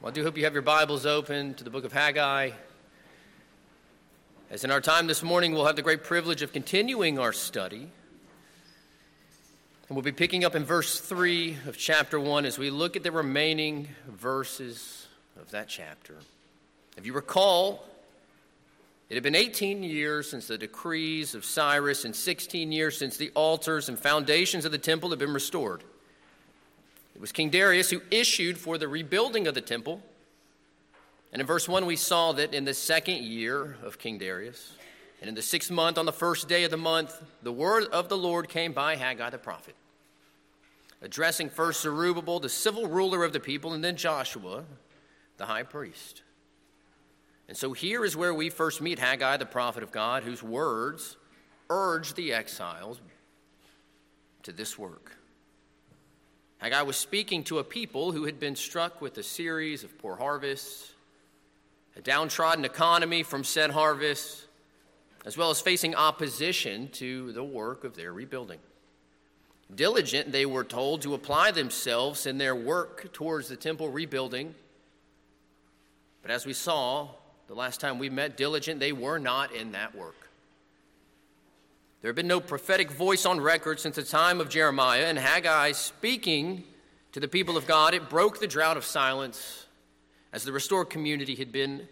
Well, I do hope you have your Bibles open to the book of Haggai. As in our time this morning, we'll have the great privilege of continuing our study. And we'll be picking up in verse 3 of chapter 1 as we look at the remaining verses of that chapter. If you recall, it had been 18 years since the decrees of Cyrus and 16 years since the altars and foundations of the temple had been restored. It was King Darius who issued for the rebuilding of the temple. And in verse 1, we saw that in the second year of King Darius, and in the sixth month, on the first day of the month, the word of the Lord came by Haggai the prophet, addressing first Zerubbabel, the civil ruler of the people, and then Joshua, the high priest. And so here is where we first meet Haggai, the prophet of God, whose words urge the exiles to this work. Haggai was speaking to a people who had been struck with a series of poor harvests, a downtrodden economy from said harvests, as well as facing opposition to the work of their rebuilding. Diligent, they were told, to apply themselves in their work towards the temple rebuilding. But as we saw the last time we met, diligent, they were not in that work. There had been no prophetic voice on record since the time of Jeremiah, and Haggai speaking to the people of God, it broke the drought of silence as the restored community had been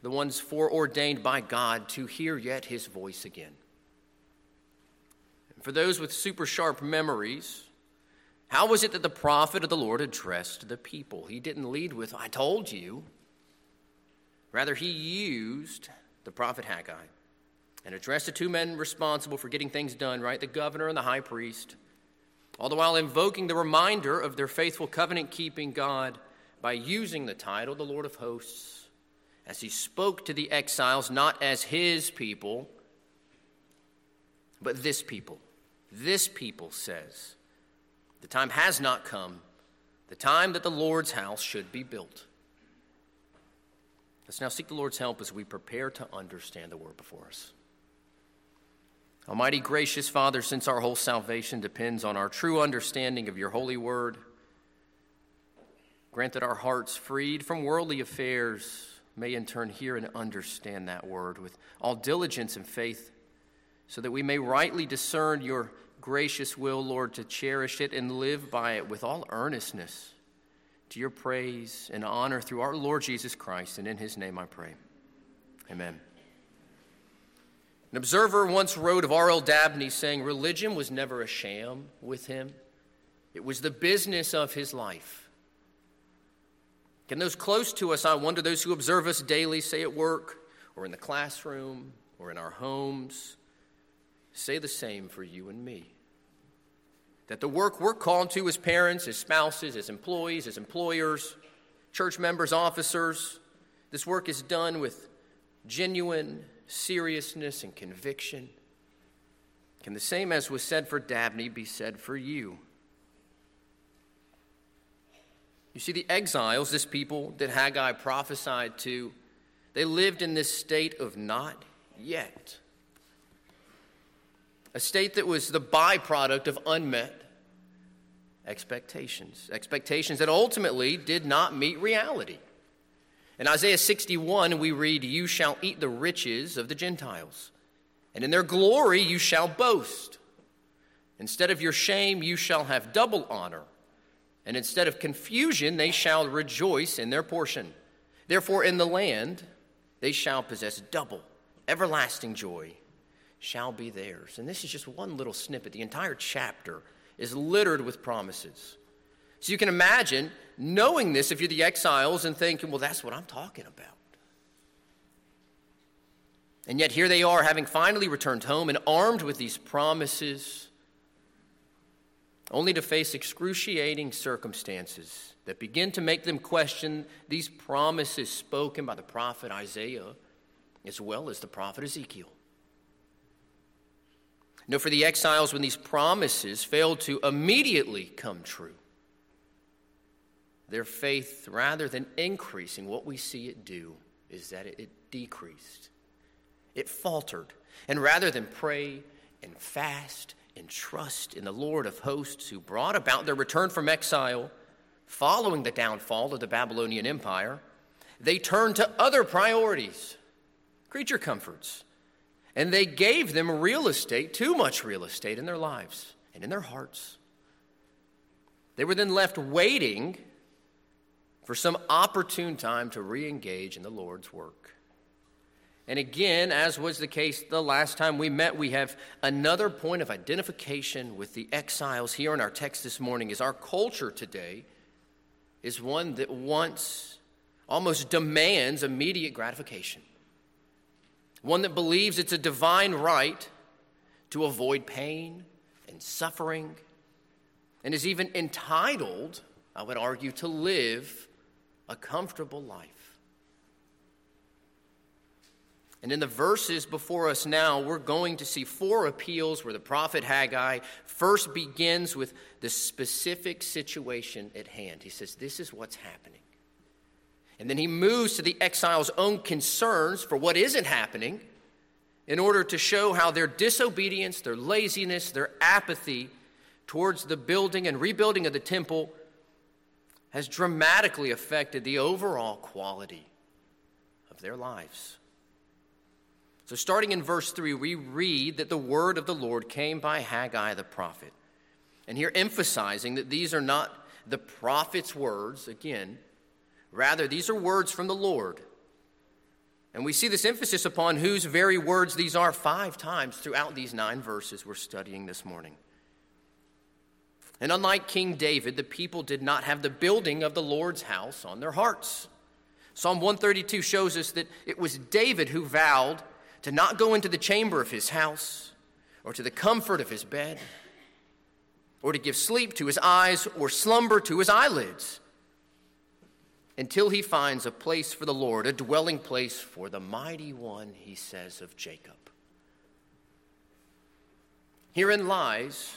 the ones foreordained by God to hear yet his voice again. And for those with super sharp memories, how was it that the prophet of the Lord addressed the people? He didn't lead with, I told you. Rather, he used the prophet Haggai and addressed the two men responsible for getting things done, right? The governor and the high priest, all the while invoking the reminder of their faithful covenant keeping God by using the title, the Lord of hosts, as he spoke to the exiles not as his people, but this people. This people says, The time has not come, the time that the Lord's house should be built. Let's now seek the Lord's help as we prepare to understand the word before us. Almighty gracious Father, since our whole salvation depends on our true understanding of your holy word, grant that our hearts, freed from worldly affairs, may in turn hear and understand that word with all diligence and faith, so that we may rightly discern your gracious will, Lord, to cherish it and live by it with all earnestness to your praise and honor through our Lord Jesus Christ. And in his name I pray. Amen. An observer once wrote of R.L. Dabney saying, Religion was never a sham with him, it was the business of his life. Can those close to us, I wonder, those who observe us daily, say at work or in the classroom or in our homes, say the same for you and me? That the work we're called to as parents, as spouses, as employees, as employers, church members, officers, this work is done with genuine seriousness and conviction? Can the same as was said for Dabney be said for you? You see, the exiles, this people that Haggai prophesied to, they lived in this state of not yet. A state that was the byproduct of unmet expectations, expectations that ultimately did not meet reality. In Isaiah 61, we read, You shall eat the riches of the Gentiles, and in their glory you shall boast. Instead of your shame, you shall have double honor, and instead of confusion, they shall rejoice in their portion. Therefore, in the land they shall possess double, everlasting joy shall be theirs. And this is just one little snippet. The entire chapter is littered with promises. So you can imagine knowing this if you're the exiles and thinking, well, that's what I'm talking about. And yet here they are, having finally returned home and armed with these promises, only to face excruciating circumstances that begin to make them question these promises spoken by the prophet Isaiah as well as the prophet Ezekiel. No, for the exiles, when these promises failed to immediately come true, their faith, rather than increasing, what we see it do is that it decreased. It faltered. And rather than pray and fast and trust in the Lord of hosts who brought about their return from exile, following the downfall of the Babylonian Empire, they turned to other priorities, creature comforts, and they gave them real estate, too much real estate in their lives and in their hearts. They were then left waiting for some opportune time to re engage in the Lord's work. And again, as was the case the last time we met, we have another point of identification with the exiles here in our text this morning is our culture today is one that wants almost demands immediate gratification. One that believes it's a divine right to avoid pain and suffering and is even entitled, I would argue, to live a comfortable life. And in the verses before us now, we're going to see four appeals where the prophet Haggai first begins with the specific situation at hand. He says, This is what's happening. And then he moves to the exile's own concerns for what isn't happening in order to show how their disobedience, their laziness, their apathy towards the building and rebuilding of the temple has dramatically affected the overall quality of their lives. So, starting in verse 3, we read that the word of the Lord came by Haggai the prophet. And here, emphasizing that these are not the prophet's words, again, rather, these are words from the Lord. And we see this emphasis upon whose very words these are five times throughout these nine verses we're studying this morning. And unlike King David, the people did not have the building of the Lord's house on their hearts. Psalm 132 shows us that it was David who vowed to not go into the chamber of his house or to the comfort of his bed or to give sleep to his eyes or slumber to his eyelids until he finds a place for the Lord, a dwelling place for the mighty one, he says, of Jacob. Herein lies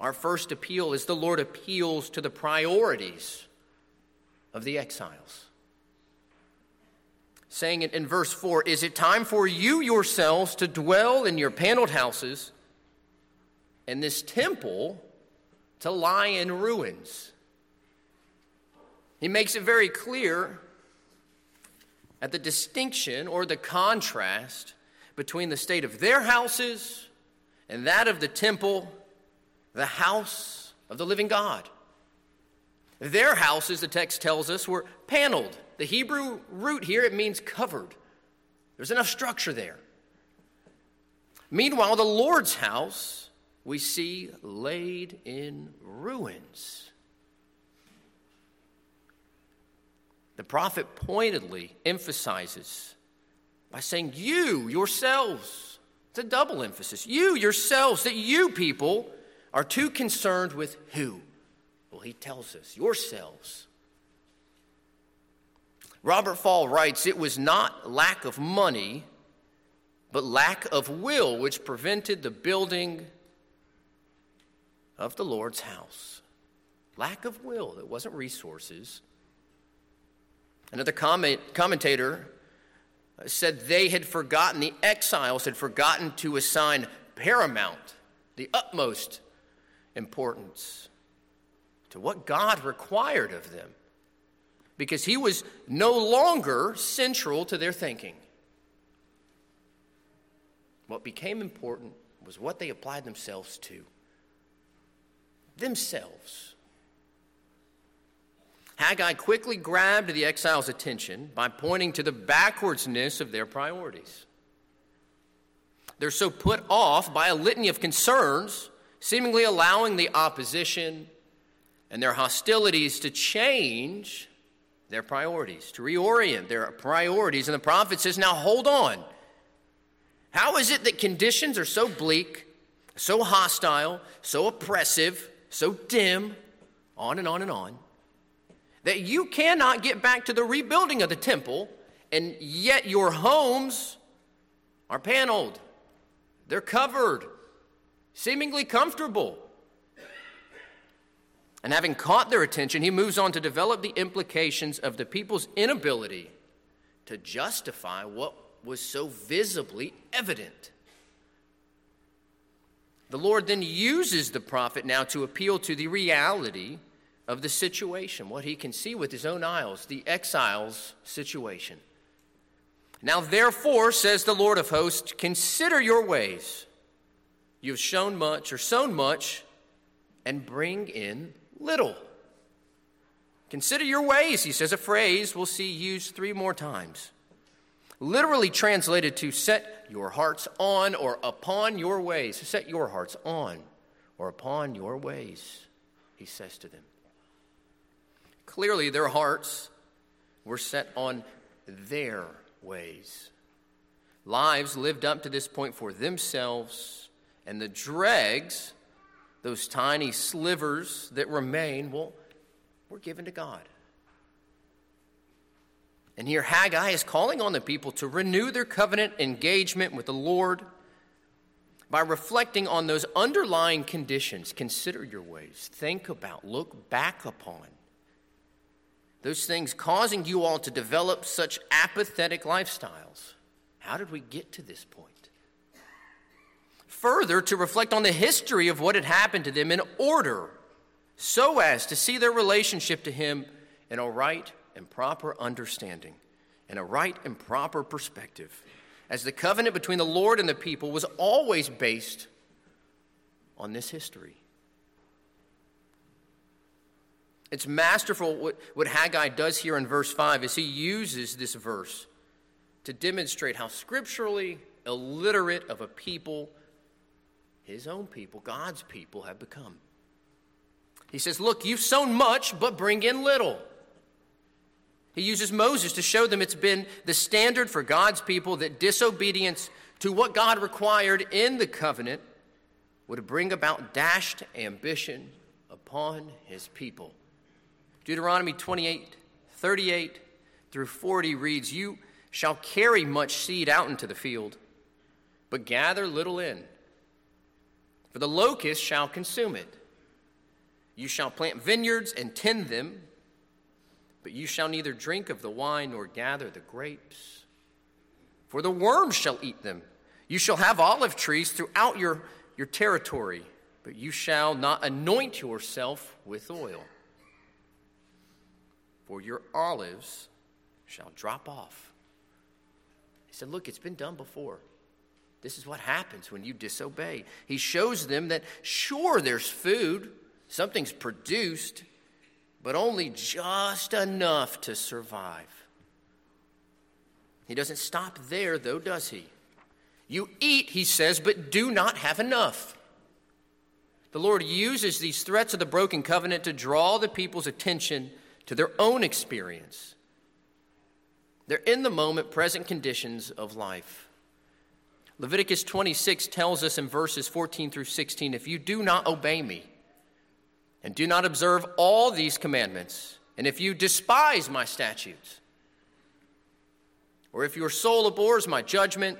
our first appeal is the Lord appeals to the priorities of the exiles saying it in verse 4 Is it time for you yourselves to dwell in your paneled houses and this temple to lie in ruins? He makes it very clear at the distinction or the contrast between the state of their houses and that of the temple, the house of the living God. Their houses, the text tells us, were paneled. The Hebrew root here, it means covered. There's enough structure there. Meanwhile, the Lord's house we see laid in ruins. The prophet pointedly emphasizes by saying, You yourselves, it's a double emphasis, you yourselves, that you people are too concerned with who? Well, he tells us, yourselves. Robert Fall writes, It was not lack of money, but lack of will which prevented the building of the Lord's house. Lack of will, it wasn't resources. Another comment, commentator said they had forgotten, the exiles had forgotten to assign paramount, the utmost importance to what God required of them because he was no longer central to their thinking. What became important was what they applied themselves to themselves. Haggai quickly grabbed the exiles' attention by pointing to the backwardsness of their priorities. They're so put off by a litany of concerns, seemingly allowing the opposition and their hostilities to change their priorities, to reorient their priorities. And the prophet says, Now hold on. How is it that conditions are so bleak, so hostile, so oppressive, so dim, on and on and on, that you cannot get back to the rebuilding of the temple, and yet your homes are paneled, they're covered, seemingly comfortable? And having caught their attention, he moves on to develop the implications of the people's inability to justify what was so visibly evident. The Lord then uses the prophet now to appeal to the reality of the situation, what he can see with his own eyes, the exiles' situation. Now, therefore, says the Lord of hosts, consider your ways. You have shown much or sown much, and bring in little. Consider your ways, he says, a phrase we'll see used three more times. Literally translated to set your hearts on or upon your ways. Set your hearts on or upon your ways, he says to them. Clearly, their hearts were set on their ways. Lives lived up to this point for themselves, and the dregs, those tiny slivers that remain, well, were given to God. And here Haggai is calling on the people to renew their covenant engagement with the Lord by reflecting on those underlying conditions. Consider your ways, think about, look back upon those things causing you all to develop such apathetic lifestyles. How did we get to this point? Further, to reflect on the history of what had happened to them in order so as to see their relationship to Him in a right and proper understanding, in a right and proper perspective, as the covenant between the Lord and the people was always based on this history. It's masterful what, what Haggai does here in verse 5 is he uses this verse to demonstrate how scripturally illiterate of a people his own people, God's people, have become. He says, Look, you've sown much, but bring in little. He uses Moses to show them it's been the standard for God's people that disobedience to what God required in the covenant would bring about dashed ambition upon his people. Deuteronomy 28 38 through 40 reads, You shall carry much seed out into the field, but gather little in, for the locust shall consume it. You shall plant vineyards and tend them, but you shall neither drink of the wine nor gather the grapes, for the worms shall eat them. You shall have olive trees throughout your, your territory, but you shall not anoint yourself with oil for your olives shall drop off. He said, Look, it's been done before. This is what happens when you disobey. He shows them that, sure, there's food, something's produced, but only just enough to survive. He doesn't stop there, though, does he? You eat, he says, but do not have enough. The Lord uses these threats of the broken covenant to draw the people's attention to their own experience, their in the moment present conditions of life. Leviticus 26 tells us in verses 14 through 16 if you do not obey me and do not observe all these commandments, and if you despise my statutes, or if your soul abhors my judgment,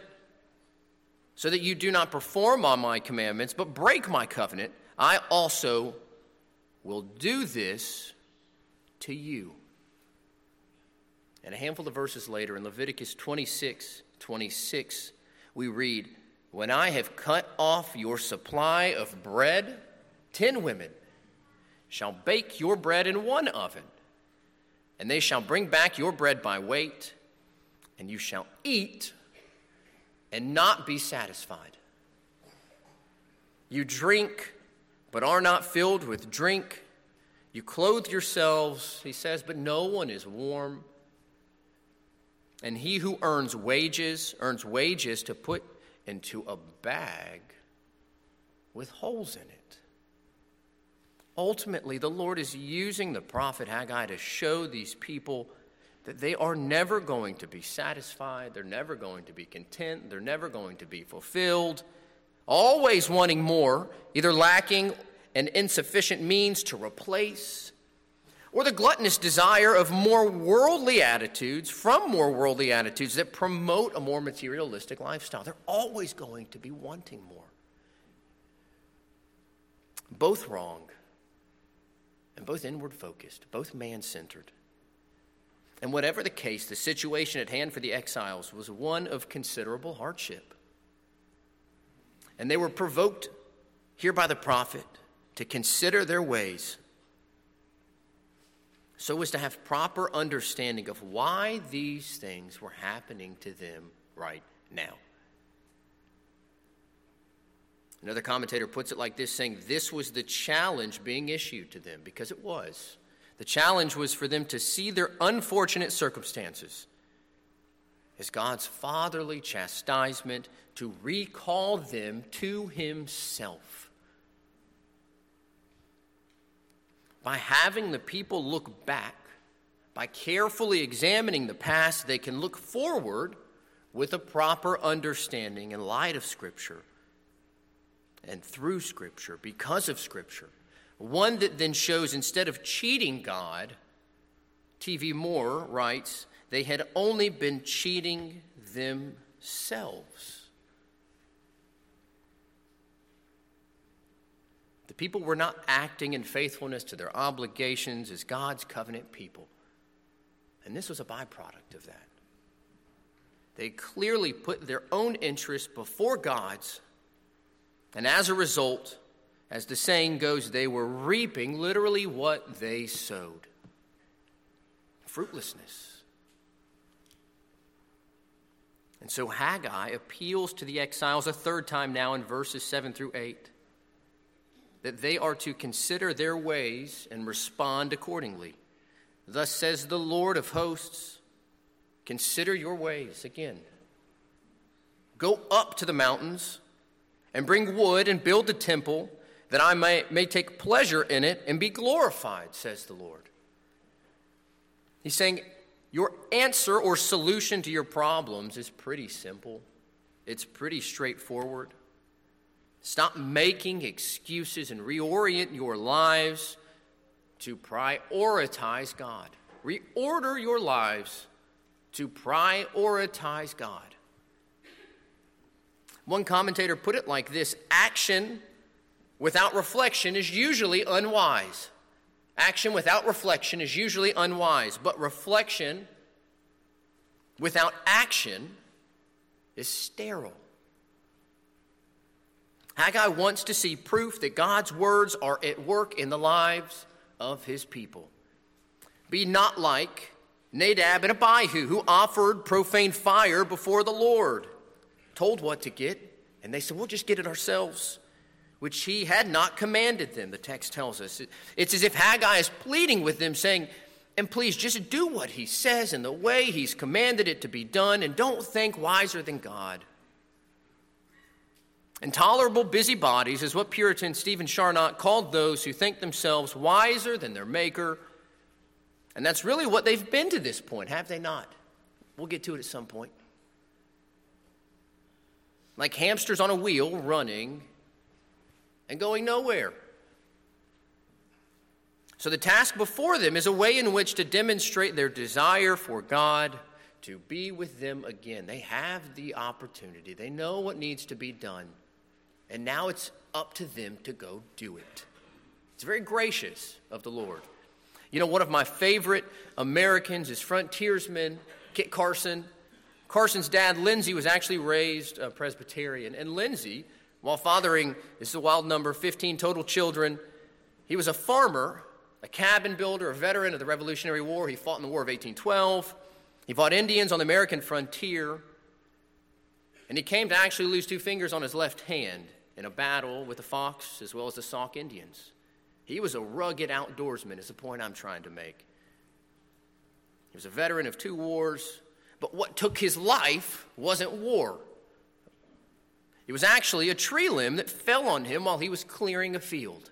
so that you do not perform all my commandments, but break my covenant, I also will do this to you. And a handful of verses later, in Leviticus 26 26, we read, When I have cut off your supply of bread, ten women shall bake your bread in one oven, and they shall bring back your bread by weight, and you shall eat and not be satisfied. You drink, but are not filled with drink you clothe yourselves, he says, but no one is warm. And he who earns wages earns wages to put into a bag with holes in it. Ultimately, the Lord is using the prophet Haggai to show these people that they are never going to be satisfied, they're never going to be content, they're never going to be fulfilled, always wanting more, either lacking an insufficient means to replace, or the gluttonous desire of more worldly attitudes from more worldly attitudes that promote a more materialistic lifestyle. They're always going to be wanting more. Both wrong and both inward focused, both man centered. And whatever the case, the situation at hand for the exiles was one of considerable hardship. And they were provoked here by the prophet to consider their ways. So as to have proper understanding of why these things were happening to them right now. Another commentator puts it like this saying, This was the challenge being issued to them, because it was. The challenge was for them to see their unfortunate circumstances as God's fatherly chastisement to recall them to Himself. By having the people look back, by carefully examining the past, they can look forward with a proper understanding in light of Scripture and through Scripture, because of Scripture. One that then shows instead of cheating God, T.V. Moore writes, they had only been cheating themselves. The people were not acting in faithfulness to their obligations as God's covenant people. And this was a byproduct of that. They clearly put their own interests before God's and as a result, as the saying goes, they were reaping literally what they sowed fruitlessness. And so Haggai appeals to the exiles a third time now in verses 7 through 8 that they are to consider their ways and respond accordingly. Thus says the Lord of hosts Consider your ways again. Go up to the mountains and bring wood and build the temple, that I may, may take pleasure in it and be glorified, says the Lord. He's saying, Your answer or solution to your problems is pretty simple, it's pretty straightforward. Stop making excuses and reorient your lives to prioritize God. Reorder your lives to prioritize God. One commentator put it like this action without reflection is usually unwise. Action without reflection is usually unwise, but reflection without action is sterile. Haggai wants to see proof that God's words are at work in the lives of his people. Be not like Nadab and Abihu, who offered profane fire before the Lord told what to get, and they said, We'll just get it ourselves, which he had not commanded them, the text tells us. It's as if Haggai is pleading with them, saying, And please just do what he says in the way he's commanded it to be done, and don't think wiser than God. Intolerable busybodies is what Puritan Stephen Charnock called those who think themselves wiser than their Maker. And that's really what they've been to this point, have they not? We'll get to it at some point like hamsters on a wheel running and going nowhere. So, the task before them is a way in which to demonstrate their desire for God to be with them again. They have the opportunity, they know what needs to be done, and now it's up to them to go do it. It's very gracious of the Lord. You know, one of my favorite Americans is frontiersman Kit Carson. Carson's dad, Lindsay, was actually raised a Presbyterian. And Lindsay, while fathering, this is a wild number, 15 total children, he was a farmer, a cabin builder, a veteran of the Revolutionary War. He fought in the War of 1812. He fought Indians on the American frontier. And he came to actually lose two fingers on his left hand in a battle with the Fox as well as the Sauk Indians. He was a rugged outdoorsman, is the point I'm trying to make. He was a veteran of two wars, but what took his life wasn't war. It was actually a tree limb that fell on him while he was clearing a field.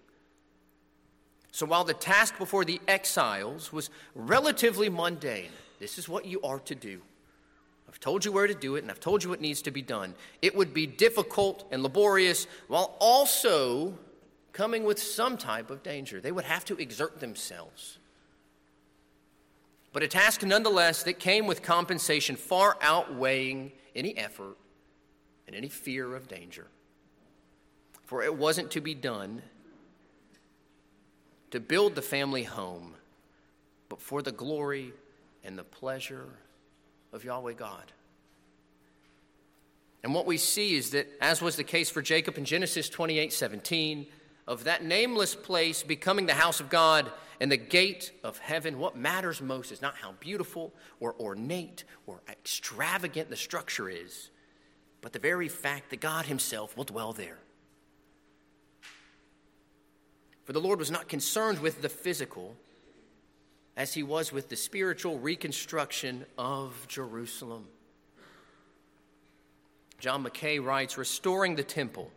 So while the task before the exiles was relatively mundane, this is what you are to do. I've told you where to do it, and I've told you what needs to be done. It would be difficult and laborious while also coming with some type of danger. They would have to exert themselves but a task nonetheless that came with compensation far outweighing any effort and any fear of danger. For it wasn't to be done to build the family home, but for the glory and the pleasure of Yahweh God. And what we see is that, as was the case for Jacob in Genesis 28 17, of that nameless place becoming the house of God and the gate of heaven, what matters most is not how beautiful or ornate or extravagant the structure is, but the very fact that God Himself will dwell there. For the Lord was not concerned with the physical as He was with the spiritual reconstruction of Jerusalem. John Mackay writes Restoring the temple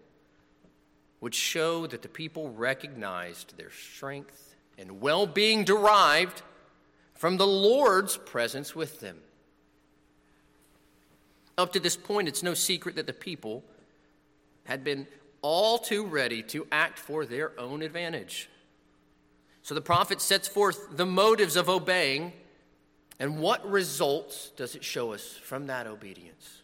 would show that the people recognized their strength and well being derived from the Lord's presence with them. Up to this point, it's no secret that the people had been all too ready to act for their own advantage. So the prophet sets forth the motives of obeying, and what results does it show us from that obedience?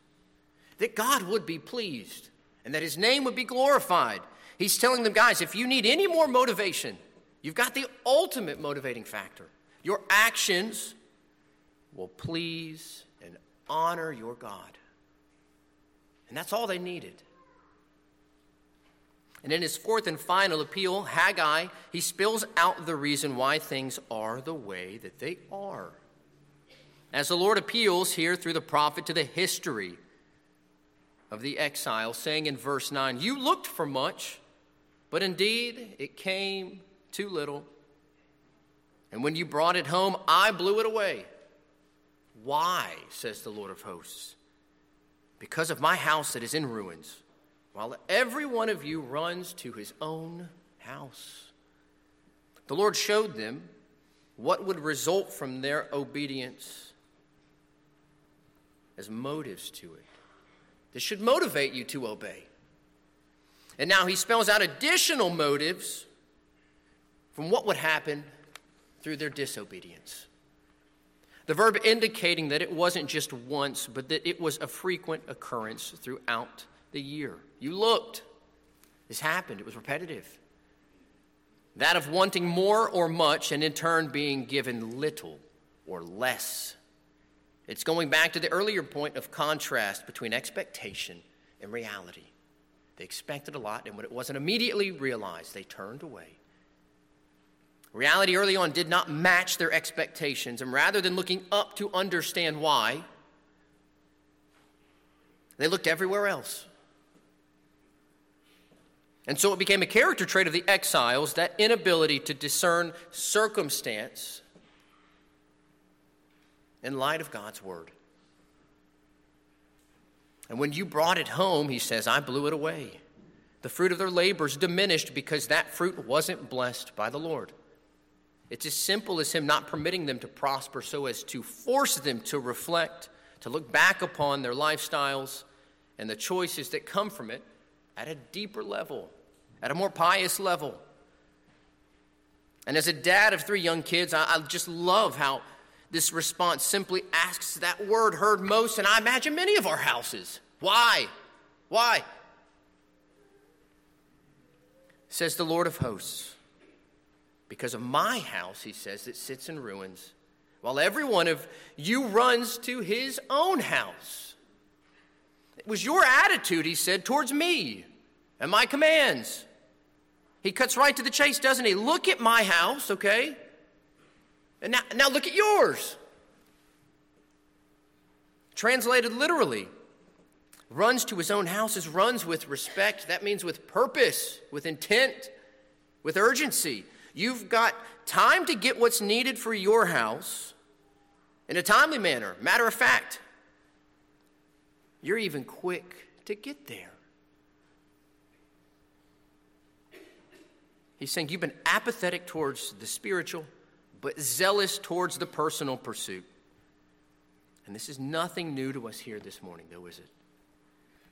That God would be pleased and that his name would be glorified He's telling them, guys, if you need any more motivation, you've got the ultimate motivating factor. Your actions will please and honor your God. And that's all they needed. And in his fourth and final appeal, Haggai, he spills out the reason why things are the way that they are. As the Lord appeals here through the prophet to the history of the exile, saying in verse 9, You looked for much, but indeed, it came too little. And when you brought it home, I blew it away. Why, says the Lord of hosts? Because of my house that is in ruins, while every one of you runs to his own house. The Lord showed them what would result from their obedience as motives to it. This should motivate you to obey. And now he spells out additional motives from what would happen through their disobedience. The verb indicating that it wasn't just once, but that it was a frequent occurrence throughout the year. You looked, this happened, it was repetitive. That of wanting more or much, and in turn being given little or less. It's going back to the earlier point of contrast between expectation and reality. They expected a lot, and when it wasn't immediately realized, they turned away. Reality early on did not match their expectations, and rather than looking up to understand why, they looked everywhere else. And so it became a character trait of the exiles that inability to discern circumstance in light of God's word. And when you brought it home, he says, I blew it away. The fruit of their labors diminished because that fruit wasn't blessed by the Lord. It's as simple as him not permitting them to prosper so as to force them to reflect, to look back upon their lifestyles and the choices that come from it at a deeper level, at a more pious level. And as a dad of three young kids, I, I just love how this response simply asks that word heard most, and I imagine many of our houses. Why? Why? Says the Lord of hosts. Because of my house, he says, that sits in ruins, while every one of you runs to his own house. It was your attitude, he said, towards me and my commands. He cuts right to the chase, doesn't he? Look at my house, okay? And now, now look at yours. Translated literally, runs to his own houses, runs with respect. That means with purpose, with intent, with urgency. You've got time to get what's needed for your house in a timely manner. Matter of fact, you're even quick to get there. He's saying you've been apathetic towards the spiritual but zealous towards the personal pursuit. And this is nothing new to us here this morning, though, is it?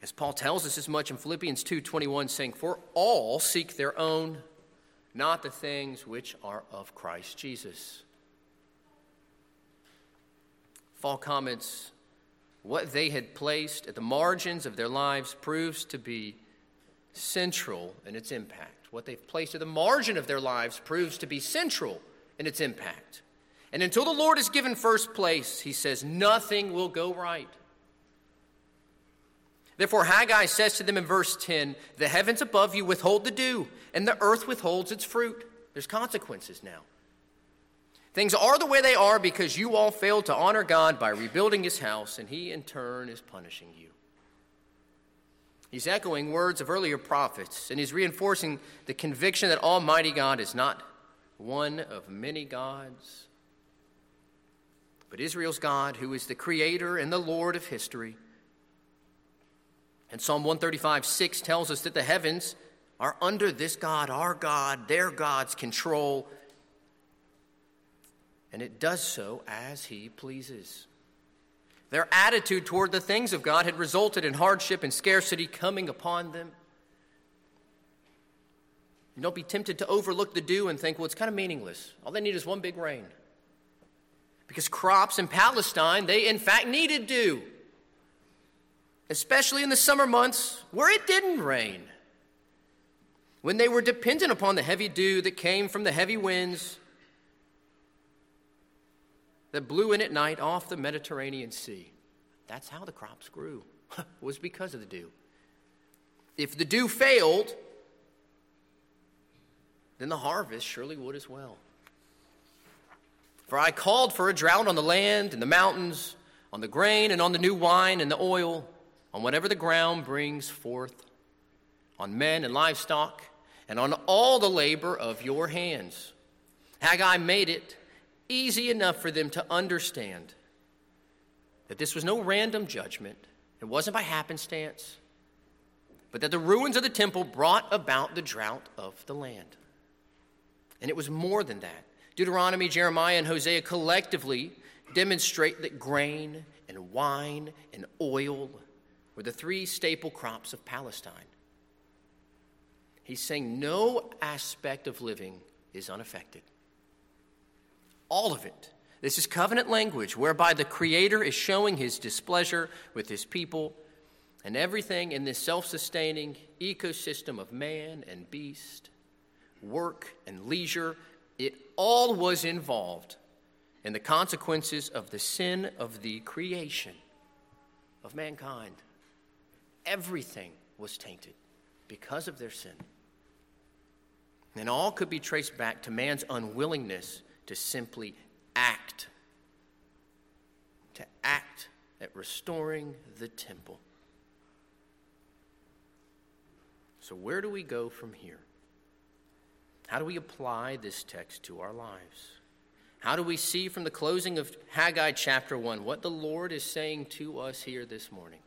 As Paul tells us as much in Philippians 2:21 saying, "For all seek their own, not the things which are of Christ Jesus." Fall comments what they had placed at the margins of their lives proves to be central in its impact. What they've placed at the margin of their lives proves to be central in its impact. And until the Lord is given first place, he says, nothing will go right. Therefore, Haggai says to them in verse 10 The heavens above you withhold the dew, and the earth withholds its fruit. There's consequences now. Things are the way they are because you all failed to honor God by rebuilding his house, and he in turn is punishing you. He's echoing words of earlier prophets, and he's reinforcing the conviction that Almighty God is not one of many gods, but Israel's God, who is the creator and the Lord of history. And Psalm 135 6 tells us that the heavens are under this God, our God, their God's control, and it does so as he pleases. Their attitude toward the things of God had resulted in hardship and scarcity coming upon them. And don't be tempted to overlook the dew and think, well, it's kind of meaningless. All they need is one big rain. Because crops in Palestine, they in fact needed dew, especially in the summer months where it didn't rain. When they were dependent upon the heavy dew that came from the heavy winds that blew in at night off the Mediterranean Sea. That's how the crops grew, was because of the dew. If the dew failed, then the harvest surely would as well. For I called for a drought on the land and the mountains, on the grain and on the new wine and the oil, on whatever the ground brings forth, on men and livestock, and on all the labor of your hands. Haggai made it easy enough for them to understand that this was no random judgment, it wasn't by happenstance, but that the ruins of the temple brought about the drought of the land. And it was more than that. Deuteronomy, Jeremiah, and Hosea collectively demonstrate that grain and wine and oil were the three staple crops of Palestine. He's saying no aspect of living is unaffected. All of it. This is covenant language whereby the Creator is showing his displeasure with his people, and everything in this self sustaining ecosystem of man and beast, work and leisure, it all was involved in the consequences of the sin of the creation of mankind. Everything was tainted because of their sin. And all could be traced back to man's unwillingness to simply act, to act at restoring the temple. So, where do we go from here? How do we apply this text to our lives? How do we see from the closing of Haggai chapter 1 what the Lord is saying to us here this morning?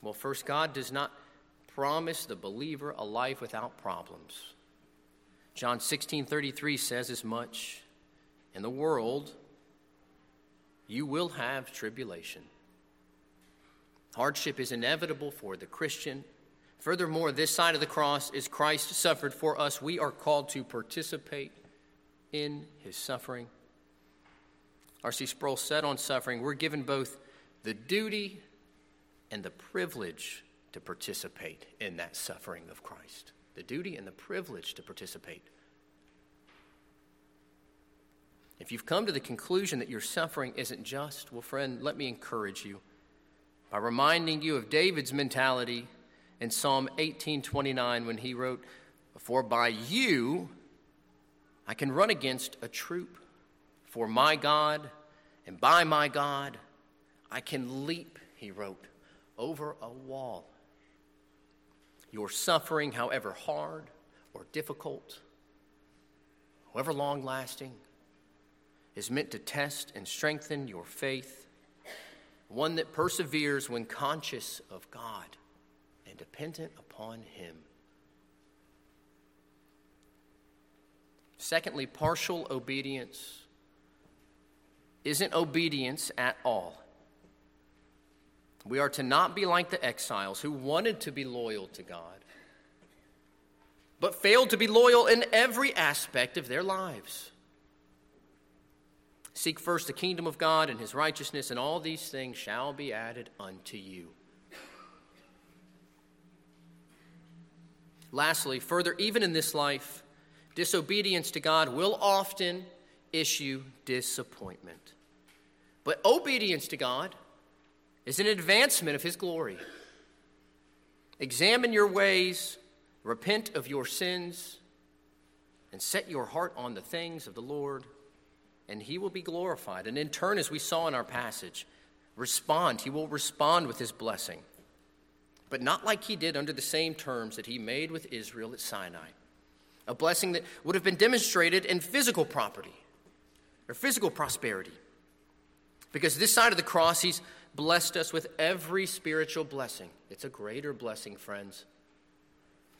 Well, first, God does not promise the believer a life without problems. John 16 33 says as much In the world, you will have tribulation. Hardship is inevitable for the Christian. Furthermore, this side of the cross is Christ suffered for us. We are called to participate in his suffering. R.C. Sproul said on suffering, we're given both the duty and the privilege to participate in that suffering of Christ the duty and the privilege to participate. If you've come to the conclusion that your suffering isn't just, well, friend, let me encourage you by reminding you of David's mentality in Psalm 18:29 when he wrote, "For by you I can run against a troop, for my God and by my God I can leap," he wrote, "over a wall." Your suffering, however hard or difficult, however long lasting, is meant to test and strengthen your faith, one that perseveres when conscious of God and dependent upon Him. Secondly, partial obedience isn't obedience at all. We are to not be like the exiles who wanted to be loyal to God, but failed to be loyal in every aspect of their lives. Seek first the kingdom of God and his righteousness, and all these things shall be added unto you. Lastly, further, even in this life, disobedience to God will often issue disappointment. But obedience to God is an advancement of his glory. Examine your ways, repent of your sins, and set your heart on the things of the Lord, and he will be glorified. And in turn, as we saw in our passage, respond. He will respond with his blessing, but not like he did under the same terms that he made with Israel at Sinai. A blessing that would have been demonstrated in physical property or physical prosperity. Because this side of the cross, he's blessed us with every spiritual blessing. It's a greater blessing, friends.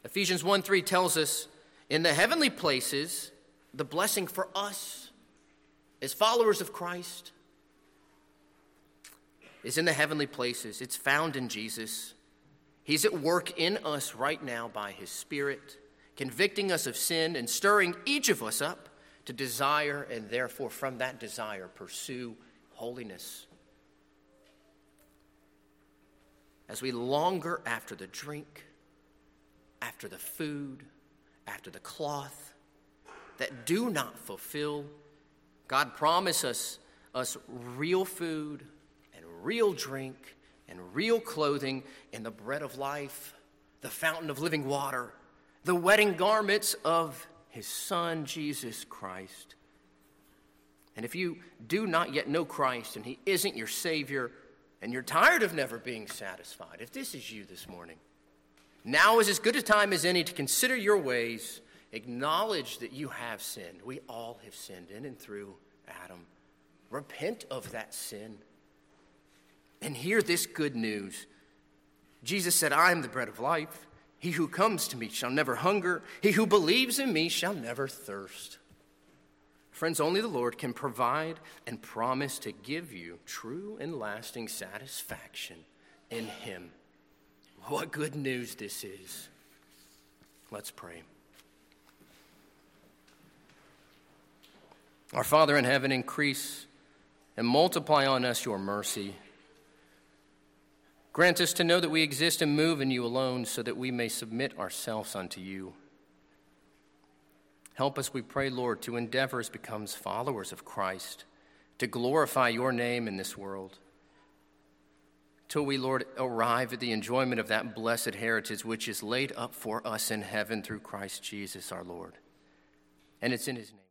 Ephesians 1 3 tells us in the heavenly places, the blessing for us as followers of Christ is in the heavenly places. It's found in Jesus. He's at work in us right now by his Spirit, convicting us of sin and stirring each of us up to desire and therefore from that desire pursue holiness. As we longer after the drink, after the food, after the cloth that do not fulfill, God promises us, us real food and real drink and real clothing and the bread of life, the fountain of living water, the wedding garments of his Son, Jesus Christ. And if you do not yet know Christ and he isn't your Savior, and you're tired of never being satisfied, if this is you this morning, now is as good a time as any to consider your ways, acknowledge that you have sinned. We all have sinned in and through Adam. Repent of that sin and hear this good news. Jesus said, I am the bread of life. He who comes to me shall never hunger. He who believes in me shall never thirst. Friends, only the Lord can provide and promise to give you true and lasting satisfaction in Him. What good news this is. Let's pray. Our Father in heaven, increase and multiply on us your mercy Grant us to know that we exist and move in you alone so that we may submit ourselves unto you. Help us, we pray, Lord, to endeavor as becomes followers of Christ, to glorify your name in this world. Till we, Lord, arrive at the enjoyment of that blessed heritage which is laid up for us in heaven through Christ Jesus our Lord. And it's in his name.